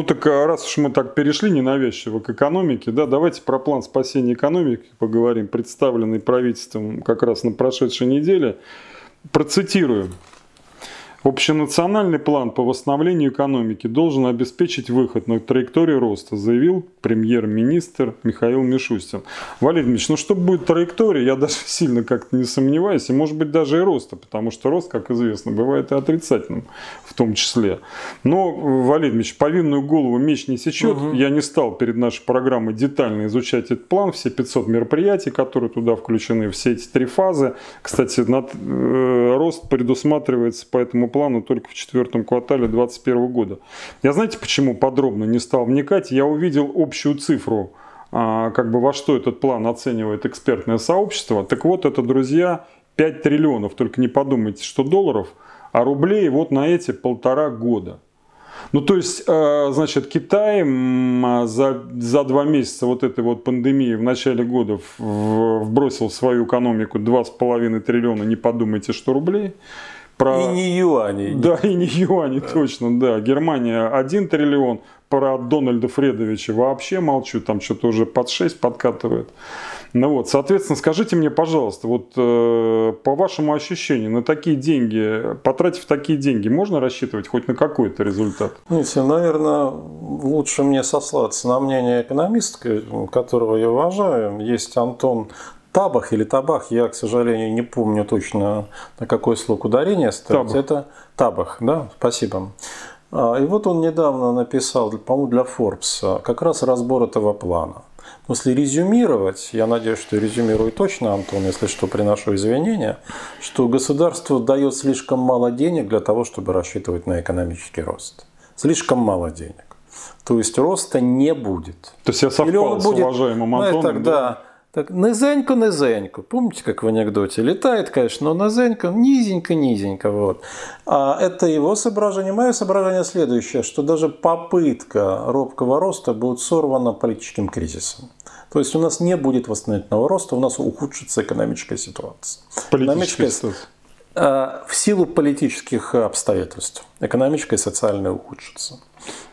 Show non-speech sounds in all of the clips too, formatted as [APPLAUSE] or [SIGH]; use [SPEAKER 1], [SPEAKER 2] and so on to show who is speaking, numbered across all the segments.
[SPEAKER 1] Ну так а раз уж мы так перешли ненавязчиво к экономике, да, давайте про план спасения экономики поговорим, представленный правительством как раз на прошедшей неделе. Процитирую. Общенациональный план по восстановлению экономики должен обеспечить выход на траекторию роста, заявил премьер-министр Михаил Мишустин. Валерий Дмитриевич, ну что будет траектория, я даже [LAUGHS] сильно как-то не сомневаюсь, и может быть даже и роста, потому что рост, как известно, бывает и отрицательным в том числе. Но, Валерий Дмитриевич, повинную голову меч не сечет, угу. я не стал перед нашей программой детально изучать этот план, все 500 мероприятий, которые туда включены, все эти три фазы. Кстати, над, э, рост предусматривается по этому плану только в четвертом квартале 2021 года. Я знаете, почему подробно не стал вникать? Я увидел общую цифру, а, как бы во что этот план оценивает экспертное сообщество. Так вот, это, друзья, 5 триллионов, только не подумайте, что долларов, а рублей вот на эти полтора года. Ну, то есть, а, значит, Китай за, за два месяца вот этой вот пандемии в начале года вбросил в свою экономику 2,5 триллиона, не подумайте, что рублей.
[SPEAKER 2] Про... И не юаней.
[SPEAKER 1] Да, и не юаней, [LAUGHS] точно, да. Германия 1 триллион, про Дональда Фредовича вообще молчу, там что-то уже под 6 подкатывает. Ну вот, соответственно, скажите мне, пожалуйста, вот э, по вашему ощущению, на такие деньги, потратив такие деньги, можно рассчитывать хоть на какой-то результат?
[SPEAKER 2] Видите, наверное, лучше мне сослаться на мнение экономиста, которого я уважаю. Есть Антон Табах или Табах, я, к сожалению, не помню точно, на какой слог ударение ставить. Табах. Это Табах, да, спасибо. А, и вот он недавно написал, по-моему, для Forbes как раз разбор этого плана. Если резюмировать, я надеюсь, что резюмирую точно, Антон, если что, приношу извинения, что государство дает слишком мало денег для того, чтобы рассчитывать на экономический рост. Слишком мало денег. То есть роста не будет.
[SPEAKER 1] То есть я совпал Или он будет, с уважаемым Антоном.
[SPEAKER 2] Ну, так, да. Так, низенько, низенько. Помните, как в анекдоте? Летает, конечно, но низенько, низенько, низенько. Вот. А это его соображение. Мое соображение следующее, что даже попытка робкого роста будет сорвана политическим кризисом. То есть у нас не будет восстановительного роста, у нас ухудшится экономическая ситуация.
[SPEAKER 1] Политическая ситуация.
[SPEAKER 2] А, в силу политических обстоятельств. Экономическая и социальная ухудшится.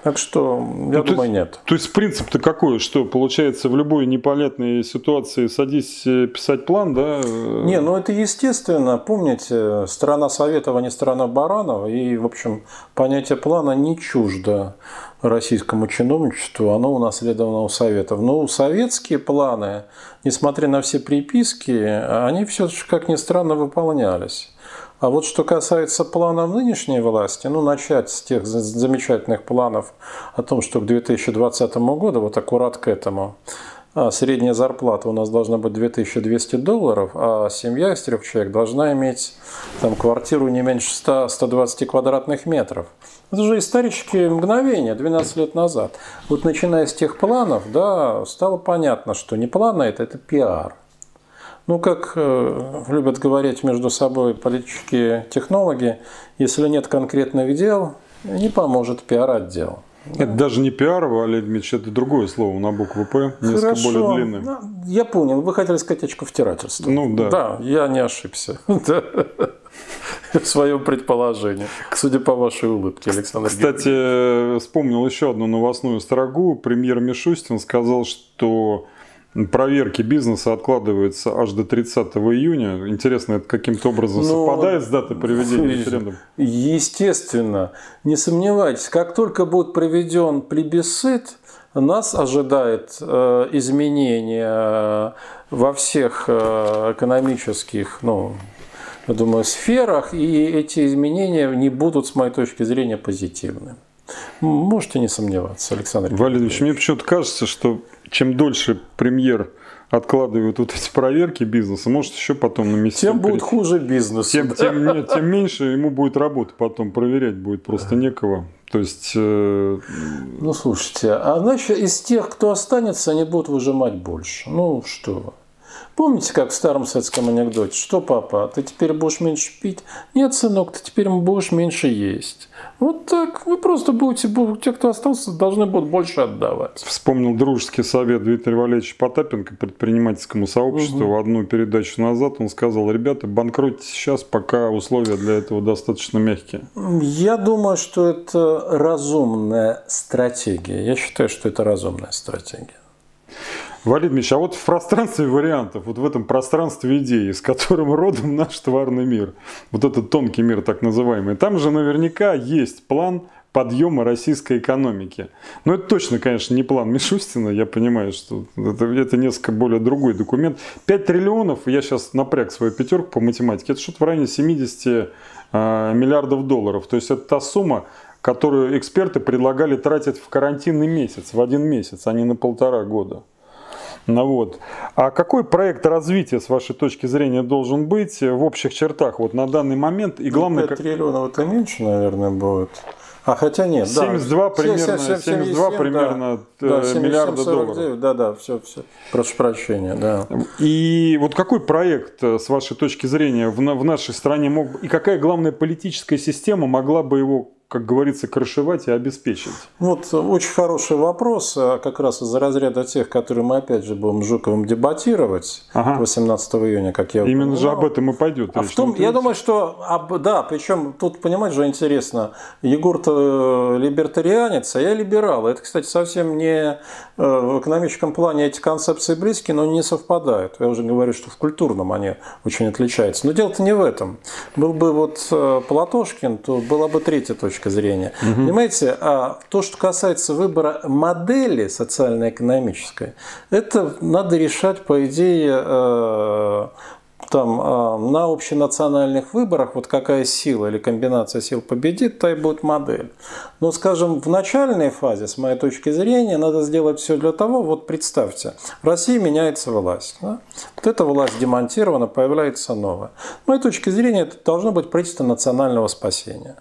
[SPEAKER 2] Так что, я ну, думаю,
[SPEAKER 1] то,
[SPEAKER 2] нет.
[SPEAKER 1] То есть принцип-то какой? Что получается в любой непонятной ситуации садись э, писать план, да?
[SPEAKER 2] Не, ну это естественно. Помните, страна Советов, а не страна Баранова. И, в общем, понятие плана не чуждо российскому чиновничеству. Оно унаследовано у Советов. Но советские планы, несмотря на все приписки, они все-таки, как ни странно, выполнялись. А вот что касается планов нынешней власти, ну, начать с тех замечательных планов о том, что к 2020 году, вот аккурат к этому, а, средняя зарплата у нас должна быть 2200 долларов, а семья из трех человек должна иметь там, квартиру не меньше 100-120 квадратных метров. Это же исторические мгновения, 12 лет назад. Вот начиная с тех планов, да, стало понятно, что не планы это, это пиар. Ну, как э, любят говорить между собой политические технологи, если нет конкретных дел, не поможет пиар-отдел.
[SPEAKER 1] Это да. даже не пиар, Валерий Дмитриевич, это другое слово на букву П, несколько Хорошо. более длинное. Ну,
[SPEAKER 2] я понял, вы хотели сказать очковтирательство.
[SPEAKER 1] Ну да.
[SPEAKER 2] Да, я не ошибся [LAUGHS] в своем предположении, судя по вашей улыбке, Александр
[SPEAKER 1] Кстати, вспомнил еще одну новостную строгу. Премьер Мишустин сказал, что проверки бизнеса откладываются аж до 30 июня. Интересно, это каким-то образом. Ну, совпадает с датой проведения [LAUGHS] референдума?
[SPEAKER 2] Естественно. Не сомневайтесь, как только будет проведен плебисцит, нас ожидает э, изменения во всех э, экономических, ну, я думаю, сферах, и эти изменения не будут, с моей точки зрения, позитивны. Можете не сомневаться, Александр
[SPEAKER 1] Валерьевич, мне почему-то кажется, что чем дольше премьер откладывают вот эти проверки бизнеса, может еще потом на месте.
[SPEAKER 2] Тем будет хуже бизнес.
[SPEAKER 1] Тем, тем, нет, тем меньше ему будет работы потом проверять будет просто некого. То есть... Э...
[SPEAKER 2] Ну, слушайте, а значит, из тех, кто останется, они будут выжимать больше. Ну, что Помните, как в старом советском анекдоте? Что, папа, ты теперь будешь меньше пить? Нет, сынок, ты теперь будешь меньше есть. Вот так. Вы просто будете, те, кто остался, должны будут больше отдавать.
[SPEAKER 1] Вспомнил дружеский совет Дмитрия Валерьевича Потапенко предпринимательскому сообществу. Угу. Одну передачу назад он сказал, ребята, банкротьте сейчас, пока условия для этого достаточно мягкие.
[SPEAKER 2] Я думаю, что это разумная стратегия. Я считаю, что это разумная стратегия.
[SPEAKER 1] Валерий Дмитриевич, а вот в пространстве вариантов, вот в этом пространстве идей, с которым родом наш тварный мир, вот этот тонкий мир так называемый, там же наверняка есть план подъема российской экономики. Но это точно, конечно, не план Мишустина, я понимаю, что это, это несколько более другой документ. 5 триллионов, я сейчас напряг свою пятерку по математике, это что-то в районе 70 э, а, миллиардов долларов. То есть это та сумма, которую эксперты предлагали тратить в карантинный месяц, в один месяц, а не на полтора года. Ну вот. А какой проект развития, с вашей точки зрения, должен быть в общих чертах вот на данный момент?
[SPEAKER 2] И главное, ну, 5 триллионов это меньше, наверное, будет. А хотя нет,
[SPEAKER 1] 72 да. примерно, 77, 72 примерно да, да, 77, миллиарда 49, долларов.
[SPEAKER 2] Да, да, все, все. Прошу прощения, да.
[SPEAKER 1] И вот какой проект, с вашей точки зрения, в, в нашей стране мог и какая главная политическая система могла бы его как говорится, крышевать и обеспечить?
[SPEAKER 2] Вот очень хороший вопрос, а как раз из-за разряда тех, которые мы опять же будем Жуковым дебатировать ага. 18 июня, как я
[SPEAKER 1] Именно упоминал. же об этом и пойдет.
[SPEAKER 2] А в том, я думаю, что, да, причем тут, понимаете же, интересно, Егор-то э, либертарианец, а я либерал. Это, кстати, совсем не э, в экономическом плане эти концепции близкие, но не совпадают. Я уже говорю, что в культурном они очень отличаются. Но дело-то не в этом. Был бы вот э, Платошкин, то была бы третья точка точка зрения. Угу. Понимаете, а то, что касается выбора модели социально-экономической, это надо решать, по идее, э, там а, на общенациональных выборах вот какая сила или комбинация сил победит, та и будет модель. Но, скажем, в начальной фазе, с моей точки зрения, надо сделать все для того, вот представьте, в России меняется власть. Да? Вот эта власть демонтирована, появляется новая. С моей точки зрения, это должно быть правительство национального спасения.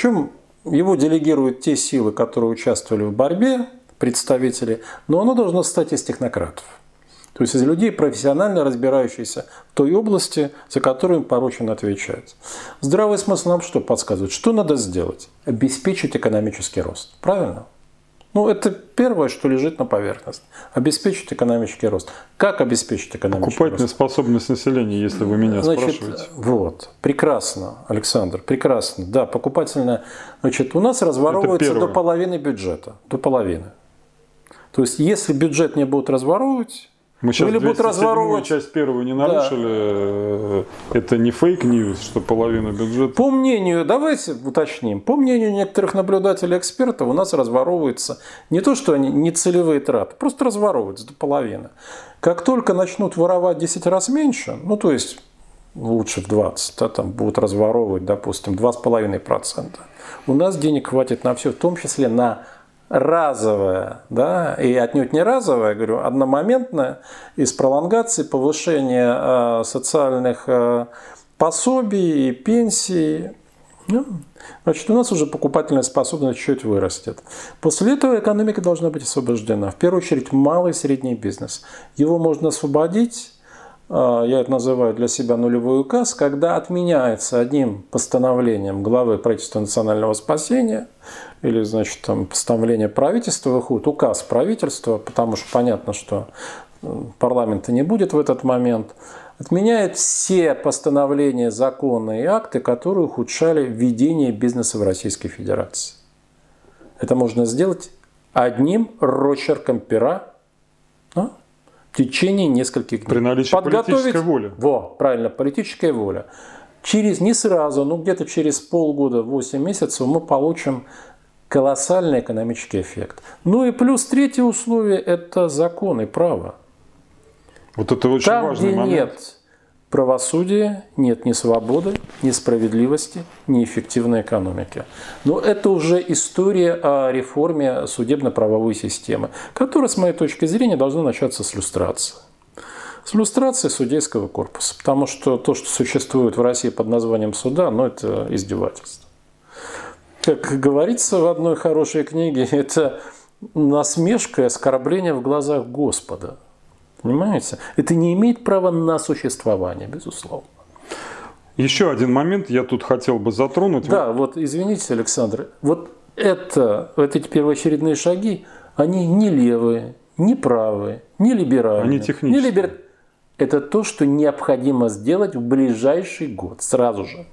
[SPEAKER 2] Причем его делегируют те силы, которые участвовали в борьбе, представители, но оно должно стать из технократов. То есть из людей, профессионально разбирающихся в той области, за которую им поручено отвечать. Здравый смысл нам что подсказывает? Что надо сделать? Обеспечить экономический рост. Правильно? Ну, это первое, что лежит на поверхности. Обеспечить экономический рост. Как обеспечить экономический
[SPEAKER 1] Покупательная
[SPEAKER 2] рост?
[SPEAKER 1] способность населения, если вы меня Значит, спрашиваете.
[SPEAKER 2] Вот, прекрасно, Александр, прекрасно. Да, покупательная... Значит, у нас разворовывается до половины бюджета. До половины. То есть, если бюджет не будут разворовывать,
[SPEAKER 1] мы сейчас Или будут разворовывать... часть первую не нарушили. Да. Это не fake news, что половина бюджета.
[SPEAKER 2] По мнению, давайте уточним, по мнению некоторых наблюдателей экспертов, у нас разворовывается не то, что они не целевые траты, просто разворовываются до половины. Как только начнут воровать 10 раз меньше, ну то есть лучше в 20, да, там будут разворовывать, допустим, 2,5%, у нас денег хватит на все, в том числе на разовое, да, и отнюдь не разовое, говорю, одномоментное из пролонгации повышения э, социальных э, пособий и пенсий. Ну, значит, у нас уже покупательная способность чуть вырастет. После этого экономика должна быть освобождена. В первую очередь малый и средний бизнес. Его можно освободить я это называю для себя нулевой указ, когда отменяется одним постановлением главы правительства национального спасения – или, значит, там постановление правительства выходит, указ правительства, потому что понятно, что парламента не будет в этот момент, отменяет все постановления, законы и акты, которые ухудшали ведение бизнеса в Российской Федерации. Это можно сделать одним росчерком пера в течение нескольких дней.
[SPEAKER 1] При наличии политической воли.
[SPEAKER 2] Во, правильно, политическая воля. Через, не сразу, но где-то через полгода, 8 месяцев мы получим колоссальный экономический эффект. Ну и плюс третье условие – это закон и право.
[SPEAKER 1] Вот это очень
[SPEAKER 2] Там,
[SPEAKER 1] важный
[SPEAKER 2] где
[SPEAKER 1] момент.
[SPEAKER 2] нет правосудия, нет ни свободы, ни справедливости, ни эффективной экономики. Но это уже история о реформе судебно-правовой системы, которая, с моей точки зрения, должна начаться с люстрации. С люстрации судейского корпуса. Потому что то, что существует в России под названием суда, ну, это издевательство как говорится в одной хорошей книге, [LAUGHS] это насмешка и оскорбление в глазах Господа. Понимаете? Это не имеет права на существование, безусловно.
[SPEAKER 1] Еще один момент я тут хотел бы затронуть.
[SPEAKER 2] Да, вот извините, Александр, вот это, вот эти первоочередные шаги, они не левые, не правые, не либеральные.
[SPEAKER 1] Они технические. Не либер...
[SPEAKER 2] Это то, что необходимо сделать в ближайший год, сразу же.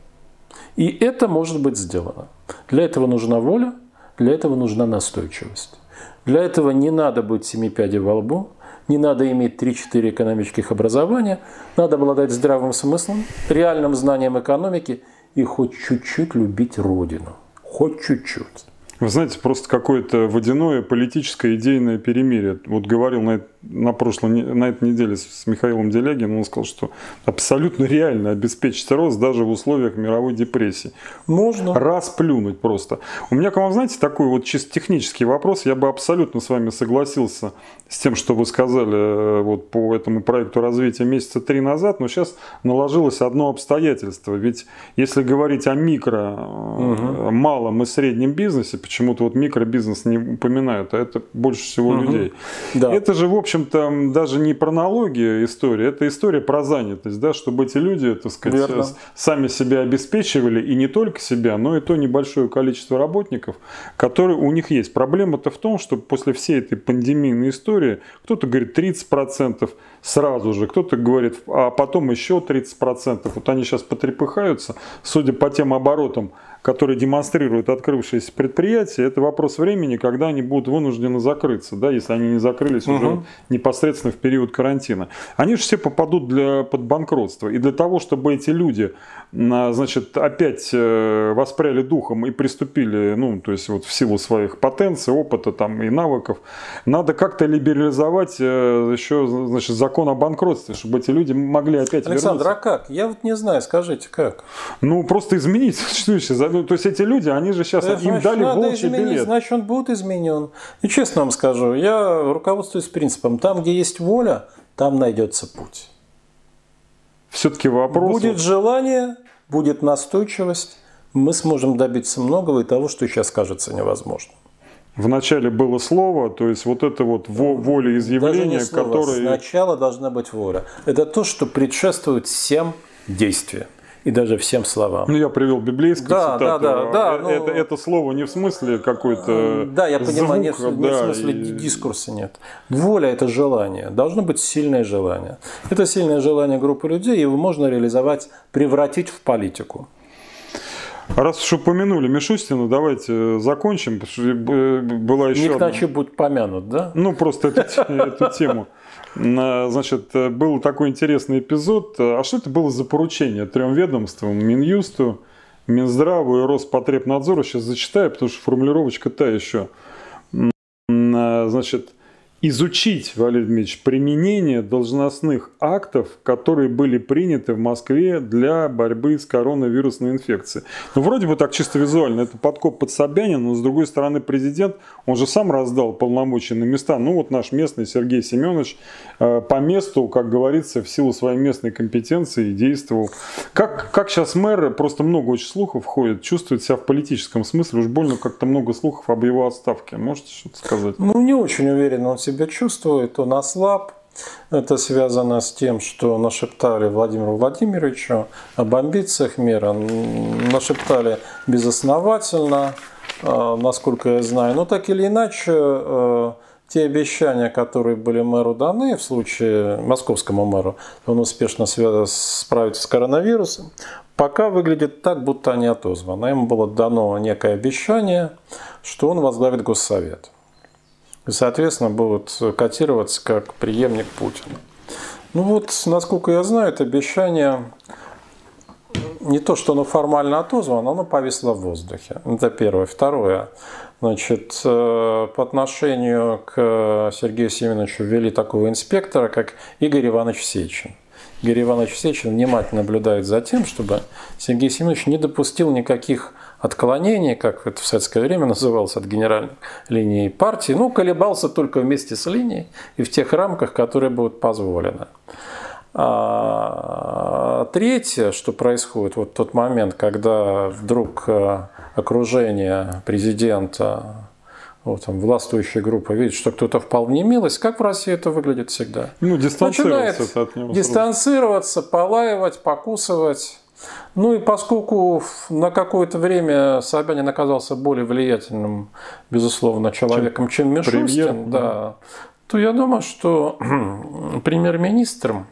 [SPEAKER 2] И это может быть сделано. Для этого нужна воля, для этого нужна настойчивость. Для этого не надо быть семи пядей во лбу, не надо иметь 3-4 экономических образования, надо обладать здравым смыслом, реальным знанием экономики и хоть чуть-чуть любить Родину. Хоть чуть-чуть.
[SPEAKER 1] Вы знаете, просто какое-то водяное политическое идейное перемирие. Вот говорил на, на прошлой, на этой неделе с Михаилом Делягиным, он сказал, что абсолютно реально обеспечить рост даже в условиях мировой депрессии.
[SPEAKER 2] Можно.
[SPEAKER 1] Расплюнуть просто. У меня к вам, знаете, такой вот чисто технический вопрос. Я бы абсолютно с вами согласился с тем, что вы сказали э, вот по этому проекту развития месяца три назад, но сейчас наложилось одно обстоятельство. Ведь если говорить о микро, угу. малом и среднем бизнесе, почему-то вот микробизнес не упоминают, а это больше всего угу. людей. Да. Это же, в общем-то, даже не пронология история, это история про занятость, да, чтобы эти люди, так сказать, Верно. сами себя обеспечивали, и не только себя, но и то небольшое количество работников, которые у них есть. Проблема-то в том, что после всей этой пандемийной истории, кто-то говорит 30%, сразу же, кто-то говорит, а потом еще 30%. Вот они сейчас потрепыхаются, судя по тем оборотам, которые демонстрируют открывшиеся предприятия, это вопрос времени, когда они будут вынуждены закрыться, да, если они не закрылись угу. уже непосредственно в период карантина. Они же все попадут для, под банкротство. И для того, чтобы эти люди значит, опять э, воспряли духом и приступили, ну, то есть вот в силу своих потенций, опыта там и навыков, надо как-то либерализовать э, еще, значит, закон о банкротстве, чтобы эти люди могли опять
[SPEAKER 2] Александр,
[SPEAKER 1] вернуться.
[SPEAKER 2] а как? Я вот не знаю, скажите, как?
[SPEAKER 1] Ну, просто изменить [LAUGHS] существующее ну, то есть эти люди, они же сейчас, им значит, дали надо волчий
[SPEAKER 2] изменить,
[SPEAKER 1] билет.
[SPEAKER 2] Значит, он будет изменен. И честно вам скажу, я руководствуюсь принципом, там, где есть воля, там найдется путь.
[SPEAKER 1] Все-таки вопрос...
[SPEAKER 2] Будет желание, будет настойчивость, мы сможем добиться многого и того, что сейчас кажется невозможным.
[SPEAKER 1] Вначале было слово, то есть вот это вот волеизъявление, которое...
[SPEAKER 2] Сначала должна быть воля. Это то, что предшествует всем действиям и даже всем словам.
[SPEAKER 1] Ну, я привел библейскую
[SPEAKER 2] да,
[SPEAKER 1] цитату.
[SPEAKER 2] Да, да, да.
[SPEAKER 1] Ну, это, это слово не в смысле какой-то
[SPEAKER 2] Да, я понимаю, нет, да, не в смысле и... дискурса нет. Воля – это желание. Должно быть сильное желание. Это сильное желание группы людей, его можно реализовать, превратить в политику.
[SPEAKER 1] Раз уж упомянули Мишустина, давайте закончим. Была еще
[SPEAKER 2] иначе одна... будь помянут, да?
[SPEAKER 1] Ну, просто эту, [LAUGHS] эту тему. Значит, был такой интересный эпизод. А что это было за поручение трем ведомствам? Минюсту, Минздраву и Роспотребнадзору. Сейчас зачитаю, потому что формулировочка та еще. Значит, изучить, Валерий Дмитриевич, применение должностных актов, которые были приняты в Москве для борьбы с коронавирусной инфекцией. Ну, вроде бы так чисто визуально, это подкоп под Собянин, но с другой стороны президент, он же сам раздал полномочия на места. Ну, вот наш местный Сергей Семенович э, по месту, как говорится, в силу своей местной компетенции действовал. Как, как сейчас мэр, просто много очень слухов ходит, чувствует себя в политическом смысле, уж больно как-то много слухов об его отставке. Можете что-то сказать?
[SPEAKER 2] Ну, не очень уверен он себя чувствует, он ослаб. Это связано с тем, что нашептали Владимиру Владимировичу об амбициях мира, нашептали безосновательно, э, насколько я знаю. Но так или иначе, э, те обещания, которые были мэру даны в случае московскому мэру, он успешно справится с коронавирусом, пока выглядит так, будто они отозваны. Ему было дано некое обещание, что он возглавит Госсовет и, соответственно, будут котироваться как преемник Путина. Ну вот, насколько я знаю, это обещание не то, что оно формально отозвано, оно повисло в воздухе. Это первое. Второе. Значит, э, по отношению к Сергею Семеновичу ввели такого инспектора, как Игорь Иванович Сечин. Игорь Иванович Сечин внимательно наблюдает за тем, чтобы Сергей Семенович не допустил никаких отклонений, как это в советское время называлось, от генеральной линии партии, ну, колебался только вместе с линией и в тех рамках, которые будут позволены. А третье, что происходит, вот тот момент, когда вдруг э, окружение президента вот, там, властвующая группа видит, что кто-то впал в немилость, как в России это выглядит всегда?
[SPEAKER 1] Ну, дистанцироваться
[SPEAKER 2] Начинает
[SPEAKER 1] от него.
[SPEAKER 2] дистанцироваться, полаивать, покусывать. Ну и поскольку на какое-то время Собянин оказался более влиятельным, безусловно, человеком, чем, чем Мишустин,
[SPEAKER 1] премьер,
[SPEAKER 2] да, то я думаю, что [CLEARS THROAT] премьер-министром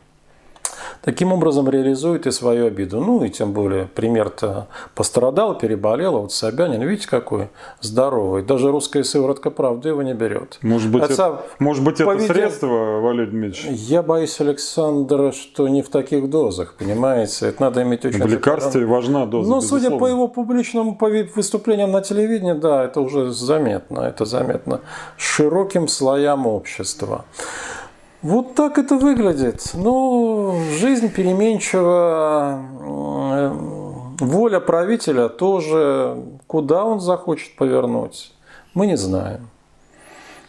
[SPEAKER 2] таким образом реализует и свою обиду. Ну и тем более пример-то пострадал, переболел, а вот Собянин, видите, какой здоровый. Даже русская сыворотка правды его не берет.
[SPEAKER 1] Может быть,
[SPEAKER 2] Хотя
[SPEAKER 1] это, может быть, это
[SPEAKER 2] поведение-
[SPEAKER 1] средство, Валерий Дмитриевич?
[SPEAKER 2] Я боюсь, Александр, что не в таких дозах, понимаете? Это надо иметь очень...
[SPEAKER 1] В лекарстве важна доза,
[SPEAKER 2] Ну, судя
[SPEAKER 1] безусловно.
[SPEAKER 2] по его публичным выступлениям на телевидении, да, это уже заметно. Это заметно широким слоям общества. Вот так это выглядит. Ну, жизнь переменчива, воля правителя тоже. Куда он захочет повернуть, мы не знаем.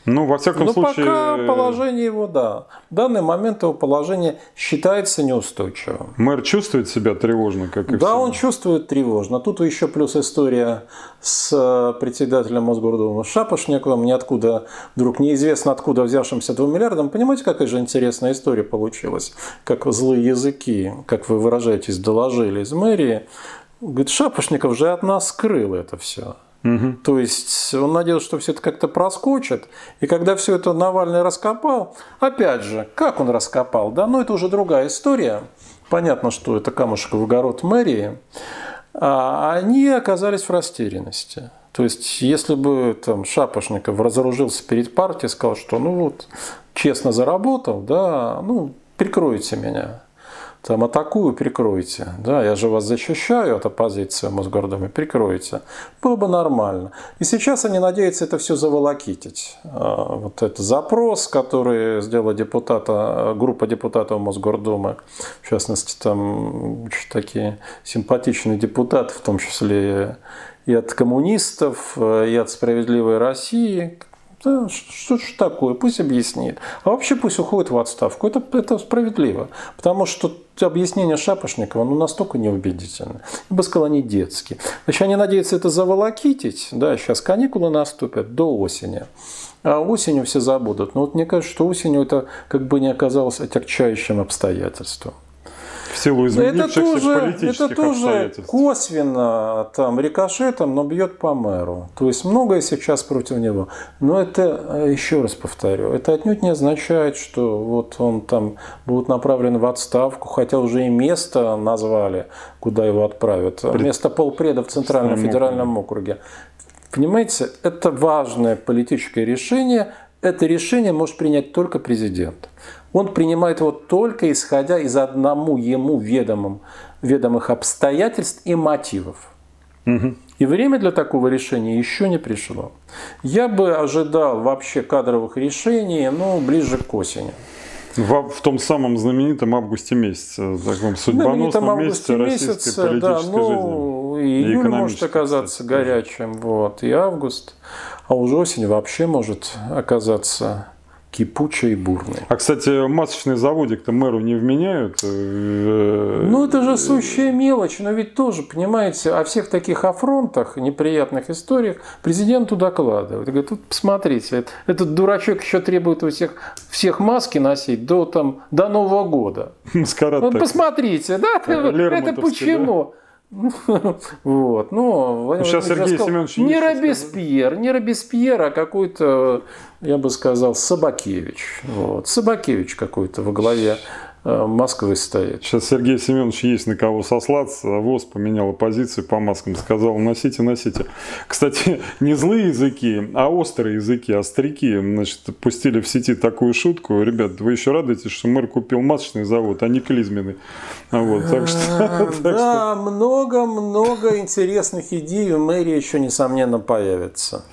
[SPEAKER 1] Ну, во всяком
[SPEAKER 2] Но
[SPEAKER 1] случае...
[SPEAKER 2] пока положение его, да. В данный момент его положение считается неустойчивым.
[SPEAKER 1] Мэр чувствует себя тревожно, как и
[SPEAKER 2] Да,
[SPEAKER 1] все.
[SPEAKER 2] он чувствует тревожно. Тут еще плюс история с э, председателем Мосгордумы Шапошниковым, ниоткуда, вдруг неизвестно откуда взявшимся 2 миллиардам. Понимаете, какая же интересная история получилась? Как злые языки, как вы выражаетесь, доложили из мэрии. Говорит, Шапошников же от нас скрыл это все. То есть он надеялся, что все это как-то проскочит. И когда все это Навальный раскопал, опять же, как он раскопал? Да, ну это уже другая история. Понятно, что это камушек в огород мэрии. А они оказались в растерянности. То есть, если бы там Шапошников разоружился перед партией, сказал, что ну вот, честно заработал, да, ну, прикройте меня там атакую, прикройте. Да, я же вас защищаю от оппозиции в Мосгордуме, прикройте. Было бы нормально. И сейчас они надеются это все заволокитить. А, Вот этот запрос, который сделала депутата, группа депутатов Мосгордумы, в частности, там такие симпатичные депутаты, в том числе и от коммунистов, и от «Справедливой России», да, что ж такое, пусть объяснит. А вообще пусть уходит в отставку. Это, это справедливо. Потому что объяснение Шапошникова ну, настолько неубедительно. Я бы сказал, они детские. Значит, они надеются это заволокитить. Да, сейчас каникулы наступят до осени. А осенью все забудут. Но вот мне кажется, что осенью это как бы не оказалось отягчающим обстоятельством.
[SPEAKER 1] В силу
[SPEAKER 2] Это
[SPEAKER 1] изменившихся
[SPEAKER 2] тоже,
[SPEAKER 1] политических
[SPEAKER 2] это тоже
[SPEAKER 1] обстоятельств.
[SPEAKER 2] косвенно там рикошетом, но бьет по мэру. То есть многое сейчас против него. Но это, э, еще раз повторю, это отнюдь не означает, что вот он там будет направлен в отставку, хотя уже и место назвали, куда его отправят. Место полпреда в Центральном федеральном округе. Понимаете, это важное политическое решение. Это решение может принять только президент. Он принимает его только исходя из одному ему ведомым, ведомых обстоятельств и мотивов. И время для такого решения еще не пришло. Я бы ожидал вообще кадровых решений, ну, ближе к осени.
[SPEAKER 1] В, в том самом знаменитом августе месяце, таком судьбоносном месяце российской политической
[SPEAKER 2] да,
[SPEAKER 1] жизни.
[SPEAKER 2] ну, и
[SPEAKER 1] И
[SPEAKER 2] июль может оказаться
[SPEAKER 1] кстати,
[SPEAKER 2] горячим, вот, и август, а уже осень вообще может оказаться кипучей и бурной.
[SPEAKER 1] А, кстати, масочный заводик-то мэру не вменяют? Э,
[SPEAKER 2] Ну, это же сущая мелочь, но ведь тоже, понимаете, о всех таких афронтах, неприятных историях президенту докладывают. Говорит, тут посмотрите, этот- этот дурачок еще требует у всех, всех маски носить до, там, до Нового года. [LAUGHS]
[SPEAKER 1] Маскарад
[SPEAKER 2] Вот посмотрите, да, это, это
[SPEAKER 1] Лермонтовский, [LAUGHS]
[SPEAKER 2] Вот, ну, Владимир
[SPEAKER 1] сейчас Сергей
[SPEAKER 2] сказал,
[SPEAKER 1] Семенович
[SPEAKER 2] не Робеспьер, не Робеспьер, а какой-то, я бы сказал, Собакевич. Вот, Собакевич какой-то во главе э, Москвы стоит.
[SPEAKER 1] Сейчас Сергей Семенович есть на кого сослаться. а ВОЗ поменяла позицию по маскам. Сказал, носите, носите. Кстати, [LAUGHS] не злые языки, а острые языки, остряки. Значит, пустили в сети такую шутку. Ребят, вы еще радуетесь, что мэр купил масочный завод, а не клизменный. Вот, так что... [LAUGHS]
[SPEAKER 2] Да, [LAUGHS] много-много интересных идей у мэрии еще, несомненно, появится.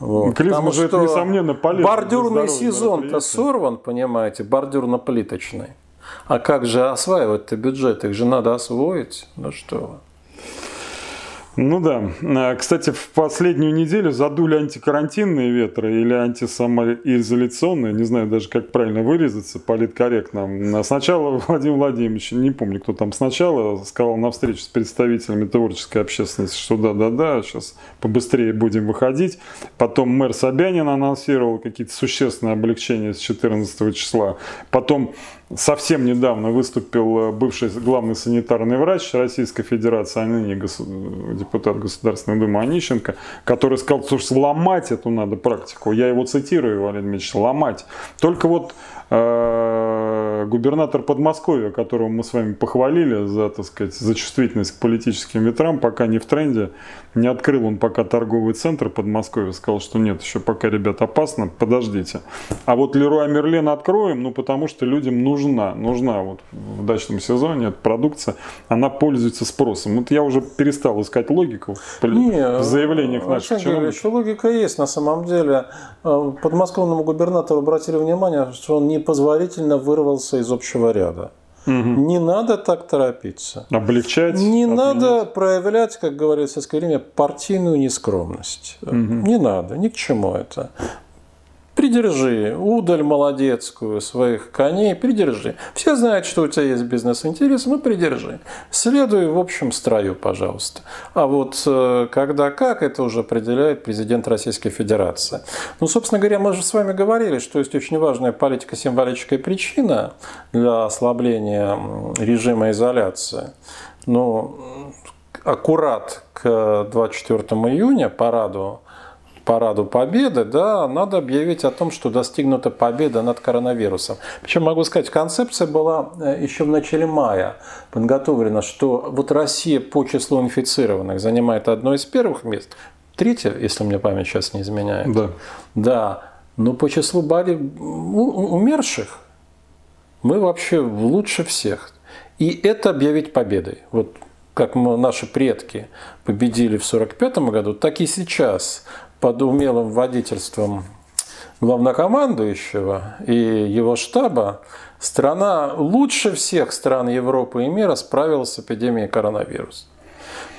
[SPEAKER 2] Вот.
[SPEAKER 1] Клизма
[SPEAKER 2] Потому
[SPEAKER 1] же это,
[SPEAKER 2] что
[SPEAKER 1] несомненно, полезно
[SPEAKER 2] Бордюрный сезон-то сорван, понимаете, бордюрно-плиточный. А как же осваивать-то бюджет? Их же надо освоить. Ну что вы.
[SPEAKER 1] Ну да. А, кстати, в последнюю неделю задули антикарантинные ветры или антисамоизоляционные, не знаю даже, как правильно вырезаться, политкорректно. Сначала [LAUGHS] Владимир Владимирович, не помню, кто там сначала, сказал на встрече с представителями творческой общественности, что да-да-да, сейчас побыстрее будем выходить. Потом мэр Собянин анонсировал какие-то существенные облегчения с 14 числа. Потом совсем недавно выступил э, бывший главный санитарный врач Российской Федерации, а ныне депутат Государственной Думы Онищенко, который сказал, что ломать эту надо практику. Я его цитирую, Валерий Дмитриевич, ломать. Только вот э, губернатор Подмосковья, которого мы с вами похвалили за, так сказать, за чувствительность к политическим ветрам, пока не в тренде, не открыл он пока торговый центр Подмосковья, сказал, что нет, еще пока, ребят, опасно, подождите. А вот Леруа Мерлен откроем, ну потому что людям нужна, нужна вот в дачном сезоне эта продукция, она пользуется спросом. Вот я уже перестал искать логику не, в заявлениях наших
[SPEAKER 2] чиновников. Логика есть на самом деле. Э, подмосковному губернатору обратили внимание, что он непозволительно вырвался из общего ряда. Угу. Не надо так торопиться.
[SPEAKER 1] Облегчать.
[SPEAKER 2] Не отменять. надо проявлять, как говорится в советское время, партийную нескромность. Угу. Не надо, ни к чему это. Придержи удаль молодецкую своих коней, придержи. Все знают, что у тебя есть бизнес-интерес, ну придержи. Следуй в общем строю, пожалуйста. А вот э, когда как, это уже определяет президент Российской Федерации. Ну, собственно говоря, мы же с вами говорили, что есть очень важная политико-символическая причина для ослабления режима изоляции. Ну, аккурат к 24 июня, параду параду Победы, да, надо объявить о том, что достигнута победа над коронавирусом. Причем, могу сказать, концепция была э, еще в начале мая подготовлена, что вот Россия по числу инфицированных занимает одно из первых мест, третье, если мне память сейчас не изменяет.
[SPEAKER 1] Да.
[SPEAKER 2] Да, но по числу боли умерших мы вообще лучше всех. И это объявить победой. Вот как мы, наши предки победили в 1945 году, так и сейчас под умелым водительством главнокомандующего и его штаба страна лучше всех стран Европы и мира справилась с эпидемией коронавируса.